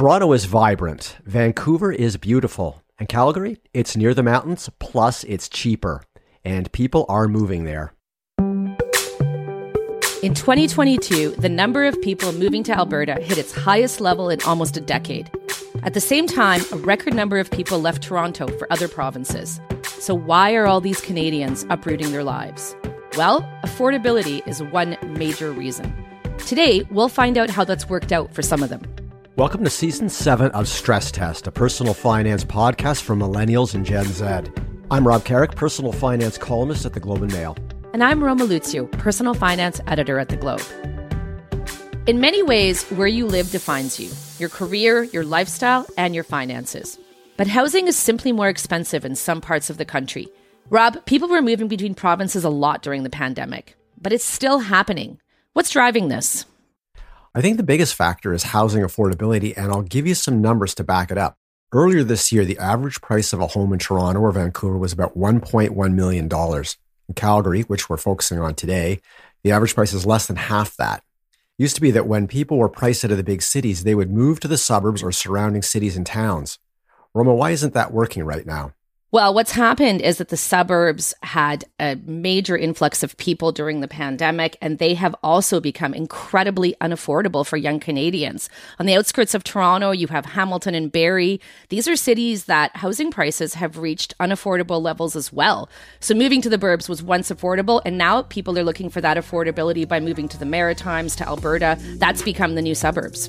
Toronto is vibrant, Vancouver is beautiful, and Calgary, it's near the mountains, plus it's cheaper, and people are moving there. In 2022, the number of people moving to Alberta hit its highest level in almost a decade. At the same time, a record number of people left Toronto for other provinces. So, why are all these Canadians uprooting their lives? Well, affordability is one major reason. Today, we'll find out how that's worked out for some of them. Welcome to season seven of Stress Test, a personal finance podcast for millennials and Gen Z. I'm Rob Carrick, personal finance columnist at the Globe and Mail. And I'm Roma Luciw, personal finance editor at The Globe. In many ways, where you live defines you your career, your lifestyle, and your finances. But housing is simply more expensive in some parts of the country. Rob, people were moving between provinces a lot during the pandemic, but it's still happening. What's driving this? I think the biggest factor is housing affordability, and I'll give you some numbers to back it up. Earlier this year, the average price of a home in Toronto or Vancouver was about $1.1 million. In Calgary, which we're focusing on today, the average price is less than half that. It used to be that when people were priced out of the big cities, they would move to the suburbs or surrounding cities and towns. Roma, why isn't that working right now? Well, what's happened is that the suburbs had a major influx of people during the pandemic, and they have also become incredibly unaffordable for young Canadians. On the outskirts of Toronto, you have Hamilton and Barrie. These are cities that housing prices have reached unaffordable levels as well. So moving to the burbs was once affordable, and now people are looking for that affordability by moving to the Maritimes, to Alberta. That's become the new suburbs.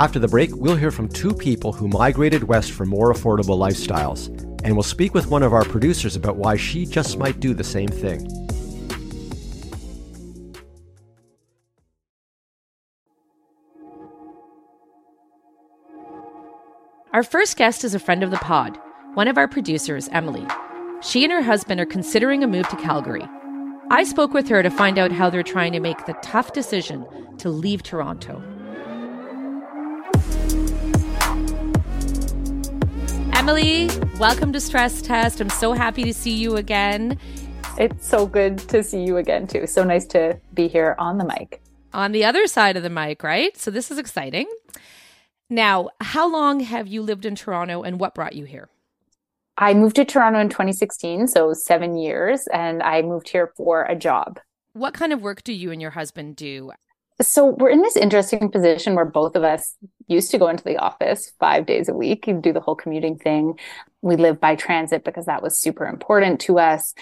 After the break, we'll hear from two people who migrated west for more affordable lifestyles, and we'll speak with one of our producers about why she just might do the same thing. Our first guest is a friend of the pod, one of our producers, Emily. She and her husband are considering a move to Calgary. I spoke with her to find out how they're trying to make the tough decision to leave Toronto. Emily, welcome to Stress Test. I'm so happy to see you again. It's so good to see you again, too. So nice to be here on the mic. On the other side of the mic, right? So this is exciting. Now, how long have you lived in Toronto and what brought you here? I moved to Toronto in 2016, so seven years, and I moved here for a job. What kind of work do you and your husband do? So we're in this interesting position where both of us used to go into the office five days a week and do the whole commuting thing. We live by transit because that was super important to us.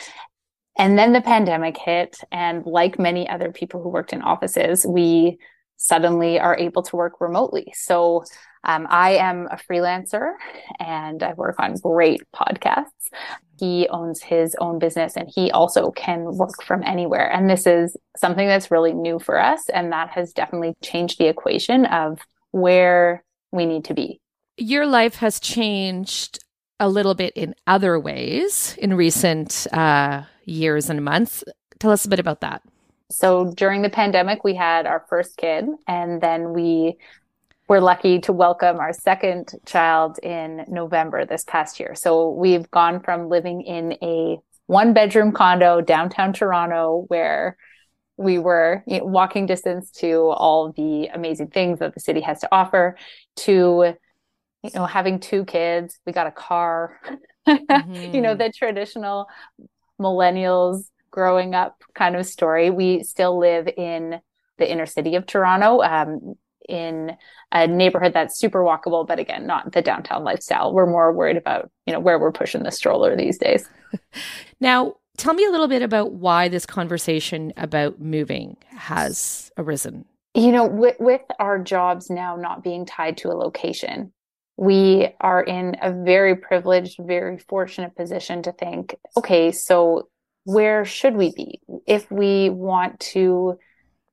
And then the pandemic hit. And like many other people who worked in offices, we suddenly are able to work remotely. So um, I am a freelancer and I work on great podcasts. He owns his own business and he also can work from anywhere. And this is something that's really new for us. And that has definitely changed the equation of where we need to be. Your life has changed a little bit in other ways in recent uh, years and months. Tell us a bit about that. So during the pandemic, we had our first kid, and then we were lucky to welcome our second child in November this past year. So we've gone from living in a one bedroom condo downtown Toronto where we were you know, walking distance to all the amazing things that the city has to offer to you know having two kids we got a car mm-hmm. you know the traditional millennials growing up kind of story we still live in the inner city of toronto um, in a neighborhood that's super walkable, but again, not the downtown lifestyle. We're more worried about, you know, where we're pushing the stroller these days. now, tell me a little bit about why this conversation about moving has arisen. You know, with, with our jobs now not being tied to a location, we are in a very privileged, very fortunate position to think, okay, so where should we be if we want to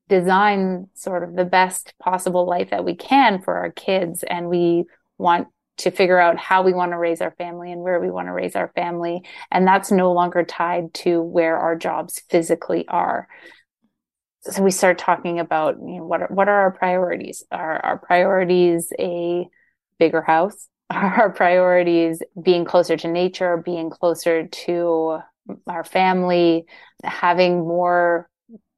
design sort of the best possible life that we can for our kids and we want to figure out how we want to raise our family and where we want to raise our family and that's no longer tied to where our jobs physically are. So we start talking about you know, what are, what are our priorities? Are our priorities a bigger house? Are our priorities being closer to nature being closer to our family having more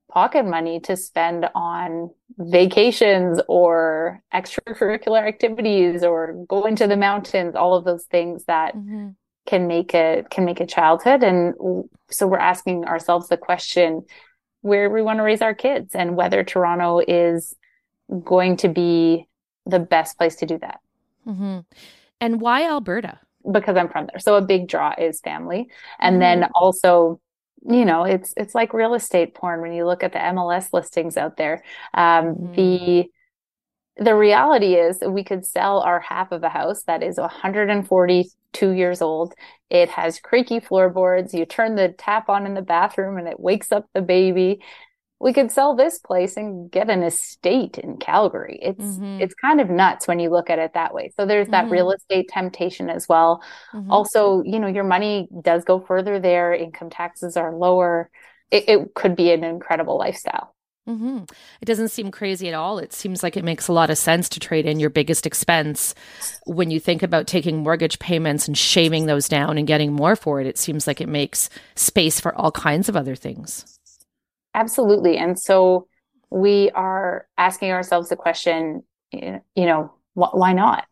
pocket money to spend on vacations or extracurricular activities or going to the mountains all of those things that mm-hmm. can make a can make a childhood and so we're asking ourselves the question where we want to raise our kids and whether toronto is going to be the best place to do that mm-hmm. and why alberta because i'm from there so a big draw is family and mm-hmm. then also you know it's it's like real estate porn when you look at the MLS listings out there. Um, mm-hmm. the the reality is we could sell our half of a house that is 142 years old. It has creaky floorboards. You turn the tap on in the bathroom and it wakes up the baby we could sell this place and get an estate in Calgary. It's mm-hmm. it's kind of nuts when you look at it that way. So there's that mm-hmm. real estate temptation as well. Mm-hmm. Also, you know, your money does go further there. Income taxes are lower. It, it could be an incredible lifestyle. Mm-hmm. It doesn't seem crazy at all. It seems like it makes a lot of sense to trade in your biggest expense when you think about taking mortgage payments and shaving those down and getting more for it. It seems like it makes space for all kinds of other things. Absolutely. And so we are asking ourselves the question, you know, wh- why not?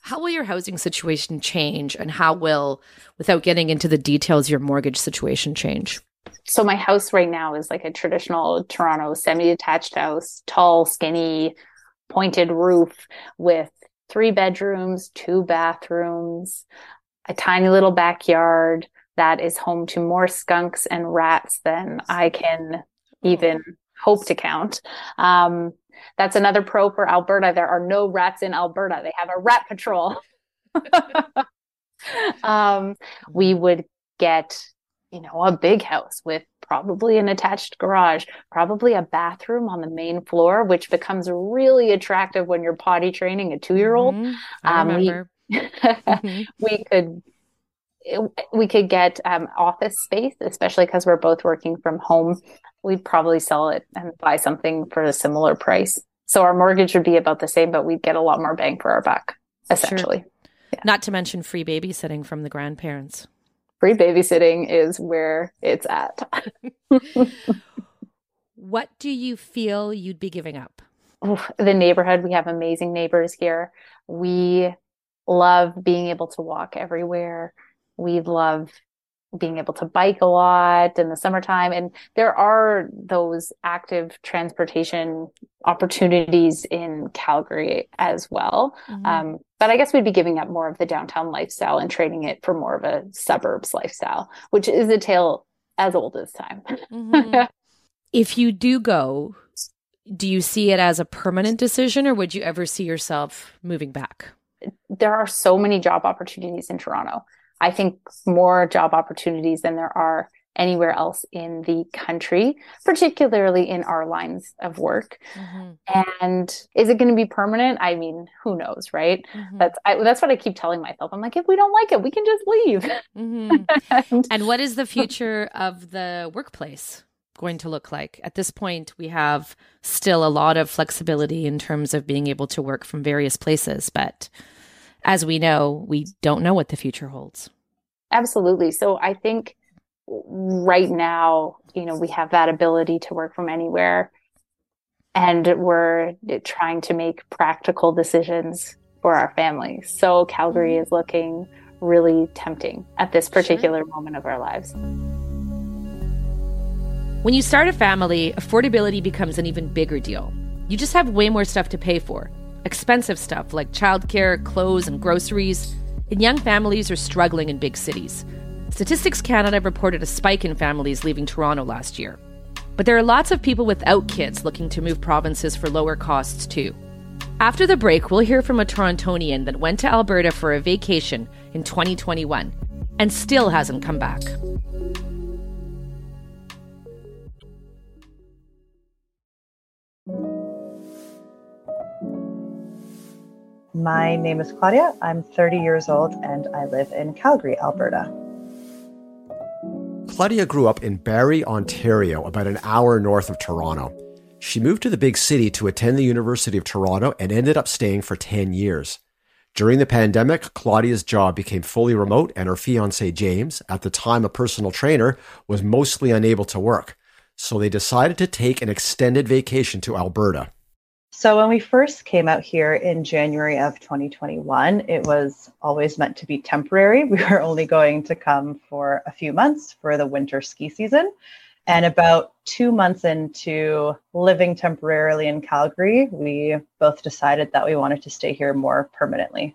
How will your housing situation change and how will, without getting into the details, your mortgage situation change? So my house right now is like a traditional Toronto semi-detached house, tall, skinny, pointed roof with three bedrooms, two bathrooms, a tiny little backyard that is home to more skunks and rats than I can even hope to count. Um, that's another pro for Alberta. There are no rats in Alberta. They have a rat patrol. um, we would get, you know, a big house with probably an attached garage, probably a bathroom on the main floor, which becomes really attractive when you're potty training a two year old. Mm-hmm. Um, we, mm-hmm. we could we could get um, office space, especially because we're both working from home we'd probably sell it and buy something for a similar price. So our mortgage would be about the same, but we'd get a lot more bang for our buck, essentially. Sure. Yeah. Not to mention free babysitting from the grandparents. Free babysitting is where it's at. what do you feel you'd be giving up? Oh, the neighborhood. We have amazing neighbors here. We love being able to walk everywhere. We love being able to bike a lot in the summertime. And there are those active transportation opportunities in Calgary as well. Mm-hmm. Um, but I guess we'd be giving up more of the downtown lifestyle and trading it for more of a suburbs lifestyle, which is a tale as old as time. mm-hmm. If you do go, do you see it as a permanent decision or would you ever see yourself moving back? There are so many job opportunities in Toronto. I think more job opportunities than there are anywhere else in the country, particularly in our lines of work. Mm-hmm. And is it going to be permanent? I mean, who knows, right? Mm-hmm. That's I, that's what I keep telling myself. I'm like, if we don't like it, we can just leave. Mm-hmm. and, and what is the future of the workplace? going to look like? At this point, we have still a lot of flexibility in terms of being able to work from various places, but as we know, we don't know what the future holds. Absolutely. So I think right now, you know, we have that ability to work from anywhere and we're trying to make practical decisions for our families. So Calgary mm-hmm. is looking really tempting at this particular sure. moment of our lives. When you start a family, affordability becomes an even bigger deal. You just have way more stuff to pay for expensive stuff like childcare, clothes, and groceries, and young families are struggling in big cities. Statistics Canada reported a spike in families leaving Toronto last year. But there are lots of people without kids looking to move provinces for lower costs, too. After the break, we'll hear from a Torontonian that went to Alberta for a vacation in 2021 and still hasn't come back. My name is Claudia. I'm 30 years old and I live in Calgary, Alberta. Claudia grew up in Barrie, Ontario, about an hour north of Toronto. She moved to the big city to attend the University of Toronto and ended up staying for 10 years. During the pandemic, Claudia's job became fully remote, and her fiance, James, at the time a personal trainer, was mostly unable to work. so they decided to take an extended vacation to Alberta. So, when we first came out here in January of 2021, it was always meant to be temporary. We were only going to come for a few months for the winter ski season. And about two months into living temporarily in Calgary, we both decided that we wanted to stay here more permanently.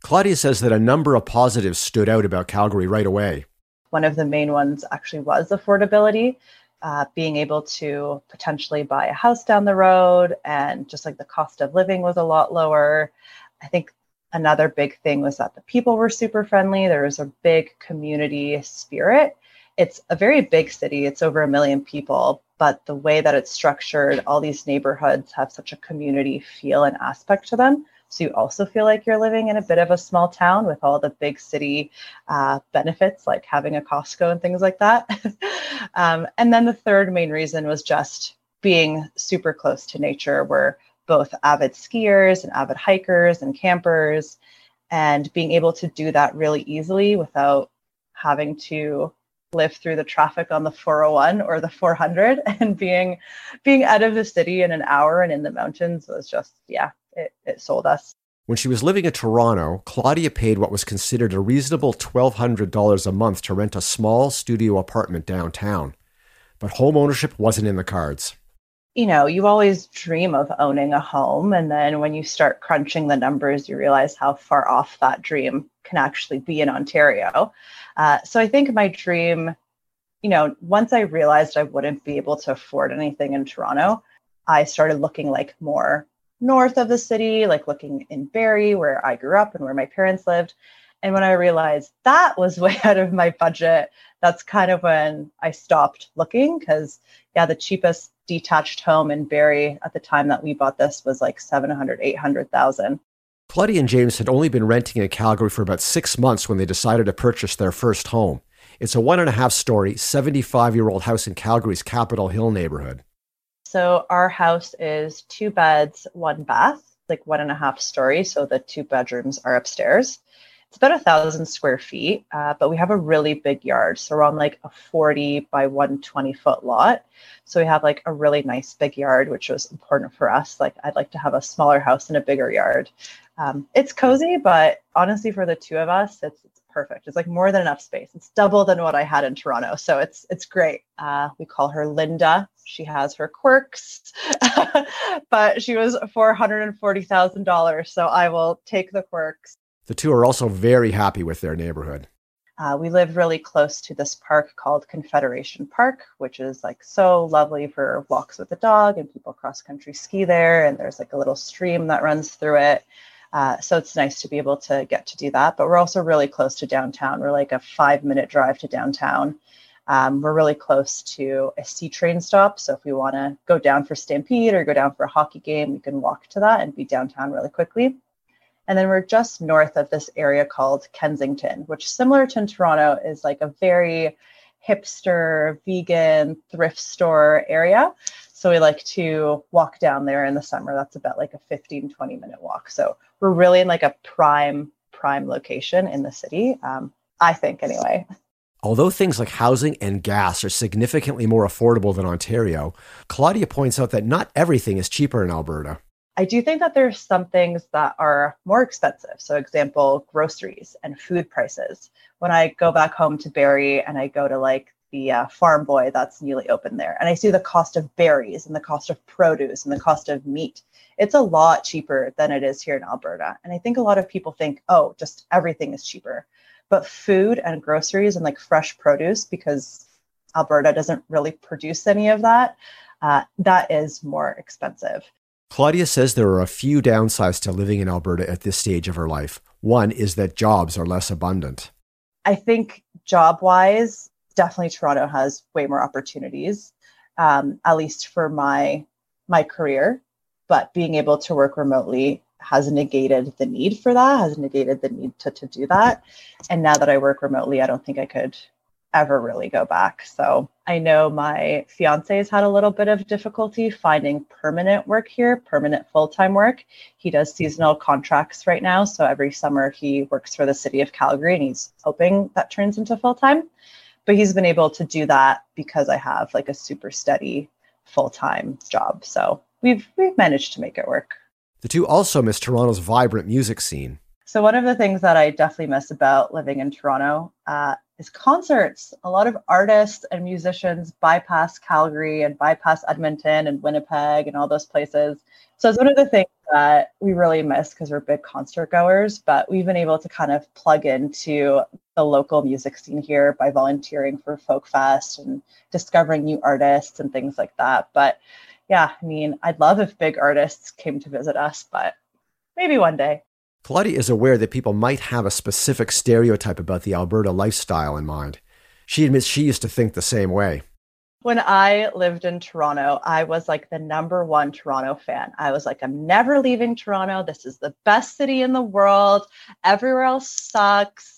Claudia says that a number of positives stood out about Calgary right away. One of the main ones actually was affordability uh, being able to potentially buy a house down the road and just like the cost of living was a lot lower. I think another big thing was that the people were super friendly. There was a big community spirit. It's a very big city, it's over a million people, but the way that it's structured, all these neighborhoods have such a community feel and aspect to them. So you also feel like you're living in a bit of a small town with all the big city uh, benefits, like having a Costco and things like that. um, and then the third main reason was just being super close to nature. We're both avid skiers and avid hikers and campers, and being able to do that really easily without having to live through the traffic on the 401 or the 400 and being being out of the city in an hour and in the mountains was just yeah it, it sold us. When she was living in Toronto, Claudia paid what was considered a reasonable $1,200 a month to rent a small studio apartment downtown. But home ownership wasn't in the cards. You know, you always dream of owning a home. And then when you start crunching the numbers, you realize how far off that dream can actually be in Ontario. Uh, so I think my dream, you know, once I realized I wouldn't be able to afford anything in Toronto, I started looking like more north of the city, like looking in Barrie, where I grew up and where my parents lived. And when I realized that was way out of my budget, that's kind of when I stopped looking because, yeah, the cheapest detached home in Barrie at the time that we bought this was like 700, 800,000. Claudia and James had only been renting in Calgary for about six months when they decided to purchase their first home. It's a one and a half story, 75 year old house in Calgary's Capitol Hill neighborhood. So our house is two beds, one bath, like one and a half story. So the two bedrooms are upstairs. It's about a thousand square feet, uh, but we have a really big yard. So we're on like a 40 by 120 foot lot. So we have like a really nice big yard, which was important for us. Like I'd like to have a smaller house and a bigger yard. Um, it's cozy, but honestly, for the two of us, it's, it's perfect. It's like more than enough space. It's double than what I had in Toronto, so it's it's great. Uh, we call her Linda. She has her quirks, but she was four hundred and forty thousand dollars. So I will take the quirks. The two are also very happy with their neighborhood. Uh, we live really close to this park called Confederation Park, which is like so lovely for walks with the dog, and people cross country ski there. And there's like a little stream that runs through it. Uh, so it's nice to be able to get to do that. But we're also really close to downtown. We're like a five minute drive to downtown. Um, we're really close to a C train stop. So if we want to go down for Stampede or go down for a hockey game, we can walk to that and be downtown really quickly. And then we're just north of this area called Kensington, which, similar to Toronto, is like a very hipster, vegan thrift store area. So we like to walk down there in the summer. That's about like a 15, 20 minute walk. So we're really in like a prime, prime location in the city. Um, I think anyway. Although things like housing and gas are significantly more affordable than Ontario, Claudia points out that not everything is cheaper in Alberta. I do think that there's some things that are more expensive. So, example, groceries and food prices. When I go back home to Barrie and I go to like the uh, farm boy that's newly opened there. And i see the cost of berries and the cost of produce and the cost of meat. It's a lot cheaper than it is here in alberta. And i think a lot of people think oh just everything is cheaper. But food and groceries and like fresh produce because alberta doesn't really produce any of that uh, that is more expensive. Claudia says there are a few downsides to living in alberta at this stage of her life. One is that jobs are less abundant. I think job wise definitely Toronto has way more opportunities, um, at least for my my career. But being able to work remotely has negated the need for that, has negated the need to, to do that. And now that I work remotely, I don't think I could ever really go back. So I know my fiance has had a little bit of difficulty finding permanent work here, permanent full time work. He does seasonal contracts right now. So every summer he works for the city of Calgary and he's hoping that turns into full time but he's been able to do that because I have like a super steady full time job. So we've we've managed to make it work. The two also miss Toronto's vibrant music scene. So one of the things that I definitely miss about living in Toronto uh, is concerts. A lot of artists and musicians bypass Calgary and bypass Edmonton and Winnipeg and all those places. So it's one of the things that we really miss because we're big concert goers, but we've been able to kind of plug into the local music scene here by volunteering for Folk Fest and discovering new artists and things like that. But yeah, I mean, I'd love if big artists came to visit us, but maybe one day. Claudia is aware that people might have a specific stereotype about the Alberta lifestyle in mind. She admits she used to think the same way. When I lived in Toronto, I was like the number one Toronto fan. I was like, I'm never leaving Toronto. This is the best city in the world. Everywhere else sucks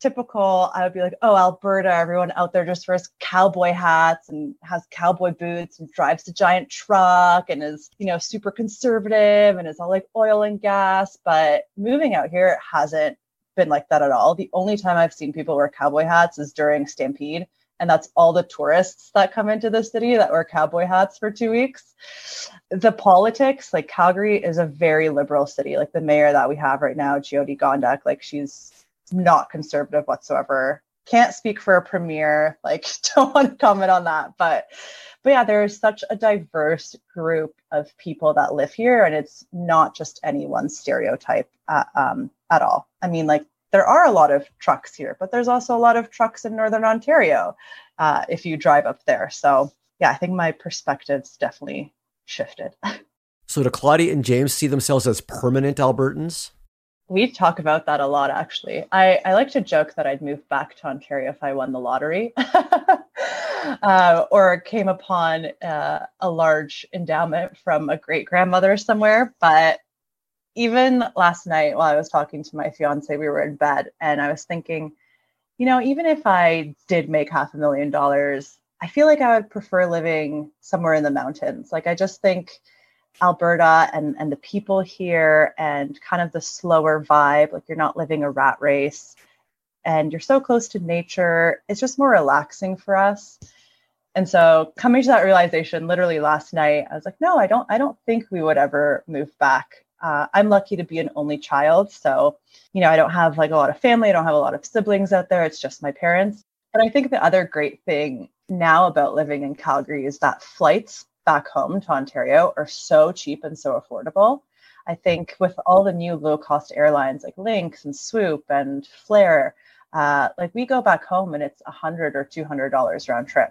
typical, I would be like, oh, Alberta, everyone out there just wears cowboy hats and has cowboy boots and drives a giant truck and is, you know, super conservative and is all like oil and gas. But moving out here, it hasn't been like that at all. The only time I've seen people wear cowboy hats is during Stampede. And that's all the tourists that come into the city that wear cowboy hats for two weeks. The politics, like Calgary is a very liberal city. Like the mayor that we have right now, Jyoti Gondek, like she's not conservative whatsoever. Can't speak for a premier, like don't want to comment on that. But but yeah, there is such a diverse group of people that live here, and it's not just any one stereotype uh, um, at all. I mean, like there are a lot of trucks here, but there's also a lot of trucks in Northern Ontario uh, if you drive up there. So yeah, I think my perspective's definitely shifted. So do Claudia and James see themselves as permanent Albertans? We talk about that a lot actually. I, I like to joke that i'd move back to ontario if i won the lottery uh, or came upon uh, a large endowment from a great grandmother somewhere. But even last night while i was talking to my fiance we were in bed and i was thinking you know even if i did make half a million dollars i feel like i would prefer living somewhere in the mountains. Like i just think Alberta and, and the people here and kind of the slower vibe. Like you're not living a rat race and you're so close to nature. It's just more relaxing for us. And so coming to that realization literally last night, I was like, no, I don't, I don't think we would ever move back. Uh, I'm lucky to be an only child. So, you know, I don't have like a lot of family. I don't have a lot of siblings out there. It's just my parents. But I think the other great thing now about living in Calgary is that flights back home to Ontario are so cheap and so affordable. I think with all the new low cost airlines like Lynx and Swoop and Flair, uh, like we go back home and it's a hundred or two hundred dollars round trip.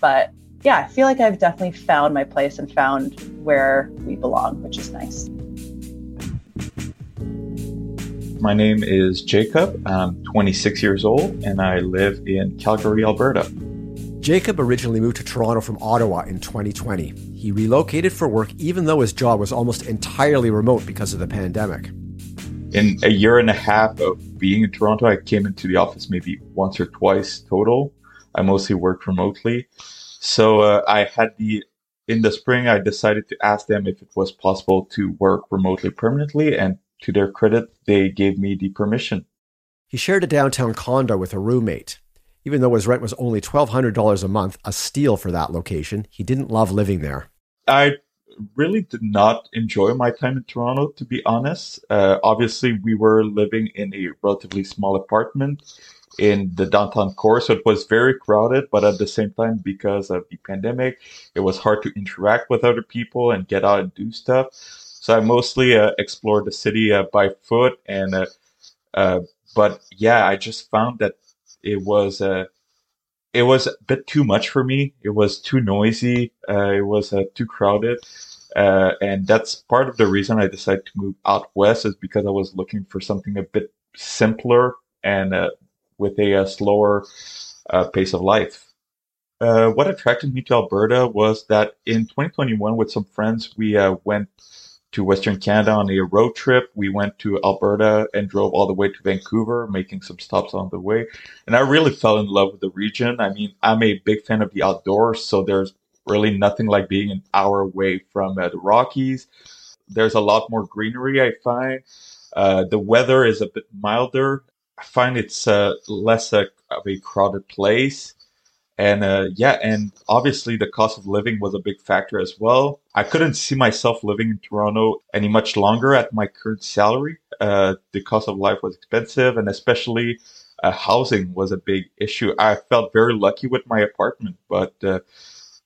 But yeah, I feel like I've definitely found my place and found where we belong, which is nice. My name is Jacob. I'm 26 years old and I live in Calgary, Alberta. Jacob originally moved to Toronto from Ottawa in 2020. He relocated for work even though his job was almost entirely remote because of the pandemic. In a year and a half of being in Toronto, I came into the office maybe once or twice total. I mostly worked remotely. So uh, I had the, in the spring, I decided to ask them if it was possible to work remotely permanently. And to their credit, they gave me the permission. He shared a downtown condo with a roommate. Even though his rent was only $1,200 a month, a steal for that location, he didn't love living there. I really did not enjoy my time in Toronto, to be honest. Uh, obviously, we were living in a relatively small apartment in the downtown core, so it was very crowded. But at the same time, because of the pandemic, it was hard to interact with other people and get out and do stuff. So I mostly uh, explored the city uh, by foot, and uh, uh, but yeah, I just found that it was uh, it was a bit too much for me. It was too noisy. Uh, it was uh, too crowded. Uh, and that's part of the reason I decided to move out west is because I was looking for something a bit simpler and uh, with a, a uh, slower uh, pace of life. what attracted me to Alberta was that in 2021, with some friends, we went to Western Canada on a road trip. We went to Alberta and drove all the way to Vancouver, making some stops on the way. And I really fell in love with the region. I mean, I'm a big fan of the outdoors, so there's really nothing like being an hour away from uh, the Rockies. There's a lot more greenery, I find. Uh, the weather is a bit milder. I find it's uh, less a, of a crowded place. And uh, yeah, and obviously the cost of living was a big factor as well. I couldn't see myself living in Toronto any much longer at my current salary. Uh, the cost of life was expensive, and especially uh, housing was a big issue. I felt very lucky with my apartment, but uh,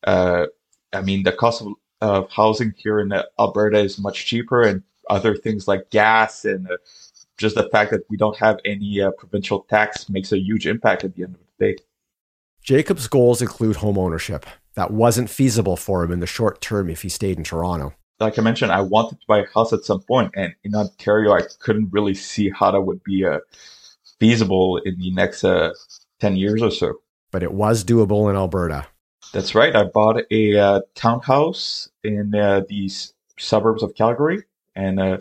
uh, I mean, the cost of, of housing here in Alberta is much cheaper, and other things like gas and uh, just the fact that we don't have any uh, provincial tax makes a huge impact at the end of the day. Jacob's goals include home ownership. That wasn't feasible for him in the short term if he stayed in Toronto. Like I mentioned, I wanted to buy a house at some point, and in Ontario, I couldn't really see how that would be uh, feasible in the next uh, 10 years or so. But it was doable in Alberta. That's right. I bought a uh, townhouse in uh, the suburbs of Calgary. And uh,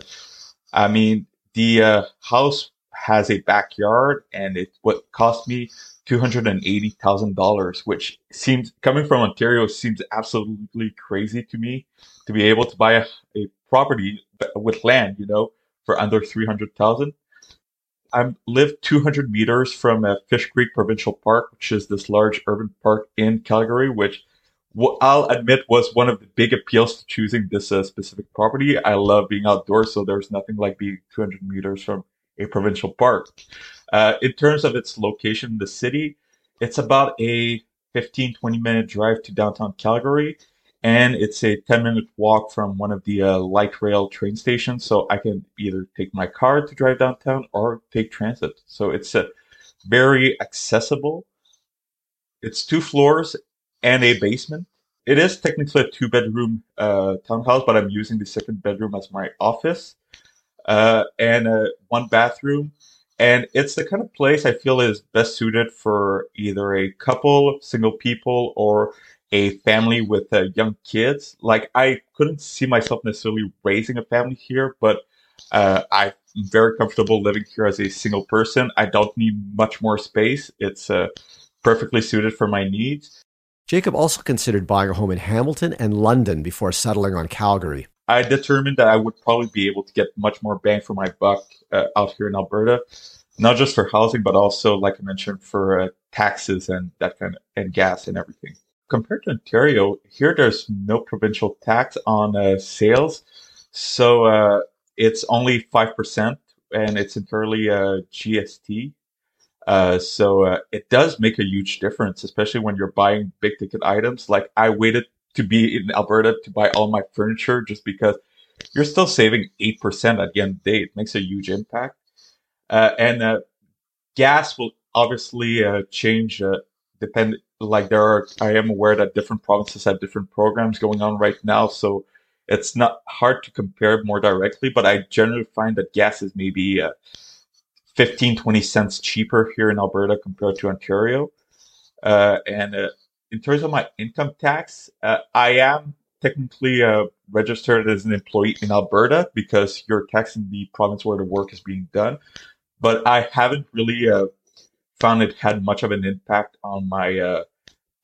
I mean, the uh, house has a backyard and it what cost me $280,000, which seems coming from Ontario seems absolutely crazy to me to be able to buy a, a property with land, you know, for under 300,000. I live 200 meters from a Fish Creek Provincial Park, which is this large urban park in Calgary, which I'll admit was one of the big appeals to choosing this uh, specific property. I love being outdoors, so there's nothing like being 200 meters from a provincial park. Uh, in terms of its location in the city, it's about a 15, 20 minute drive to downtown Calgary, and it's a 10 minute walk from one of the uh, light rail train stations. So I can either take my car to drive downtown or take transit. So it's a very accessible. It's two floors and a basement. It is technically a two bedroom uh, townhouse, but I'm using the second bedroom as my office uh, and uh, one bathroom. And it's the kind of place I feel is best suited for either a couple, single people, or a family with uh, young kids. Like I couldn't see myself necessarily raising a family here, but uh, I'm very comfortable living here as a single person. I don't need much more space. It's uh, perfectly suited for my needs. Jacob also considered buying a home in Hamilton and London before settling on Calgary. I determined that I would probably be able to get much more bang for my buck uh, out here in Alberta, not just for housing, but also, like I mentioned, for uh, taxes and that kind of and gas and everything. Compared to Ontario, here there's no provincial tax on uh, sales, so uh, it's only five percent, and it's entirely uh, GST. Uh, so it does make a huge difference, especially when you're buying big ticket items. Like I waited to be in Alberta to buy all my furniture just because you're still saving 8% at the end of the day. It makes a huge impact. Uh, and uh, gas will obviously uh, change, uh, depend, like there are, I am aware that different provinces have different programs going on right now. So it's not hard to compare more directly, but I generally find that gas is maybe uh, 15, 20 cents cheaper here in Alberta compared to Ontario. Uh, and uh, in terms of my income tax, uh, I am technically uh, registered as an employee in Alberta because you're taxing the province where the work is being done. But I haven't really uh, found it had much of an impact on my uh,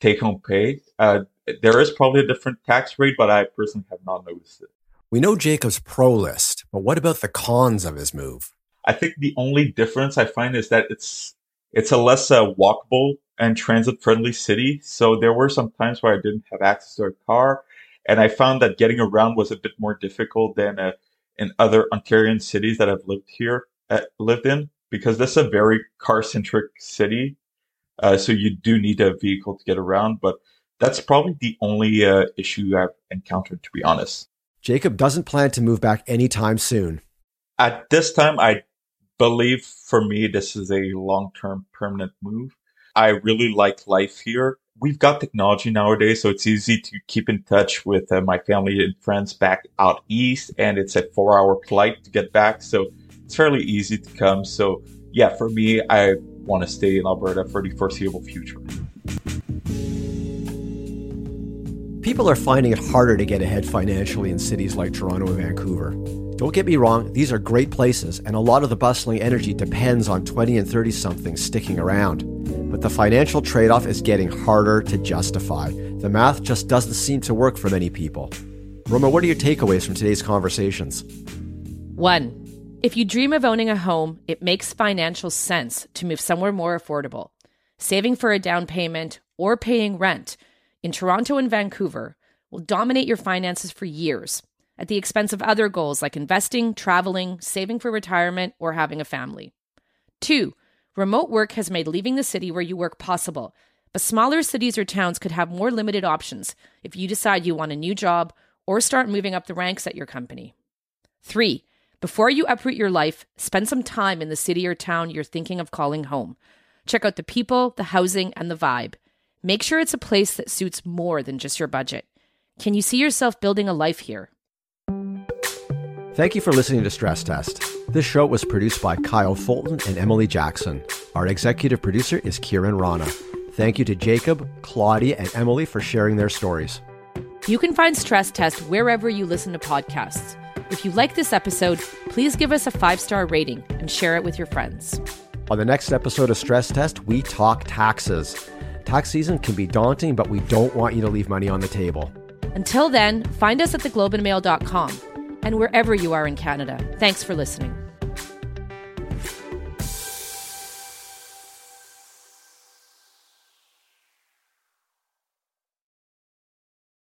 take home pay. there is probably a different tax rate, but I personally have not noticed it. We know Jacob's pro list, but what about the cons of his move? I think the only difference I find is that it's it's a less uh, walkable and transit friendly city. So there were some times where I didn't have access to a car, and I found that getting around was a bit more difficult than uh, in other Ontarian cities that I've lived here uh, lived in because this is a very car centric city. Uh, so you do need a vehicle to get around, but that's probably the only uh, issue I've encountered, to be honest. Jacob doesn't plan to move back anytime soon. At this time, I believe for me, this is a long term permanent move. I really like life here. We've got technology nowadays, so it's easy to keep in touch with uh, my family and friends back out east, and it's a four hour flight to get back. So it's fairly easy to come. So, yeah, for me, I want to stay in Alberta for the foreseeable future. People are finding it harder to get ahead financially in cities like Toronto and Vancouver. Don't get me wrong, these are great places, and a lot of the bustling energy depends on 20 and 30 somethings sticking around. But the financial trade off is getting harder to justify. The math just doesn't seem to work for many people. Roma, what are your takeaways from today's conversations? One, If you dream of owning a home, it makes financial sense to move somewhere more affordable. Saving for a down payment or paying rent in Toronto and Vancouver will dominate your finances for years at the expense of other goals like investing, traveling, saving for retirement, or having a family. Two, remote work has made leaving the city where you work possible, but smaller cities or towns could have more limited options if you decide you want a new job or start moving up the ranks at your company. Three, before you uproot your life, spend some time in the city or town you're thinking of calling home. Check out the people, the housing, and the vibe. Make sure it's a place that suits more than just your budget. Can you see yourself building a life here? Thank you for listening to Stress Test. This show was produced by Kyle Fulton and Emily Jackson. Our executive producer is Kiran Rana. Thank you to Jacob, Claudia, and Emily for sharing their stories. You can find Stress Test wherever you listen to podcasts. If you like this episode, please give us a five star rating and share it with your friends. On the next episode of Stress Test, we talk taxes. Tax season can be daunting, but we don't want you to leave money on the table. Until then, find us at theglobeandmail.com and wherever you are in Canada. Thanks for listening.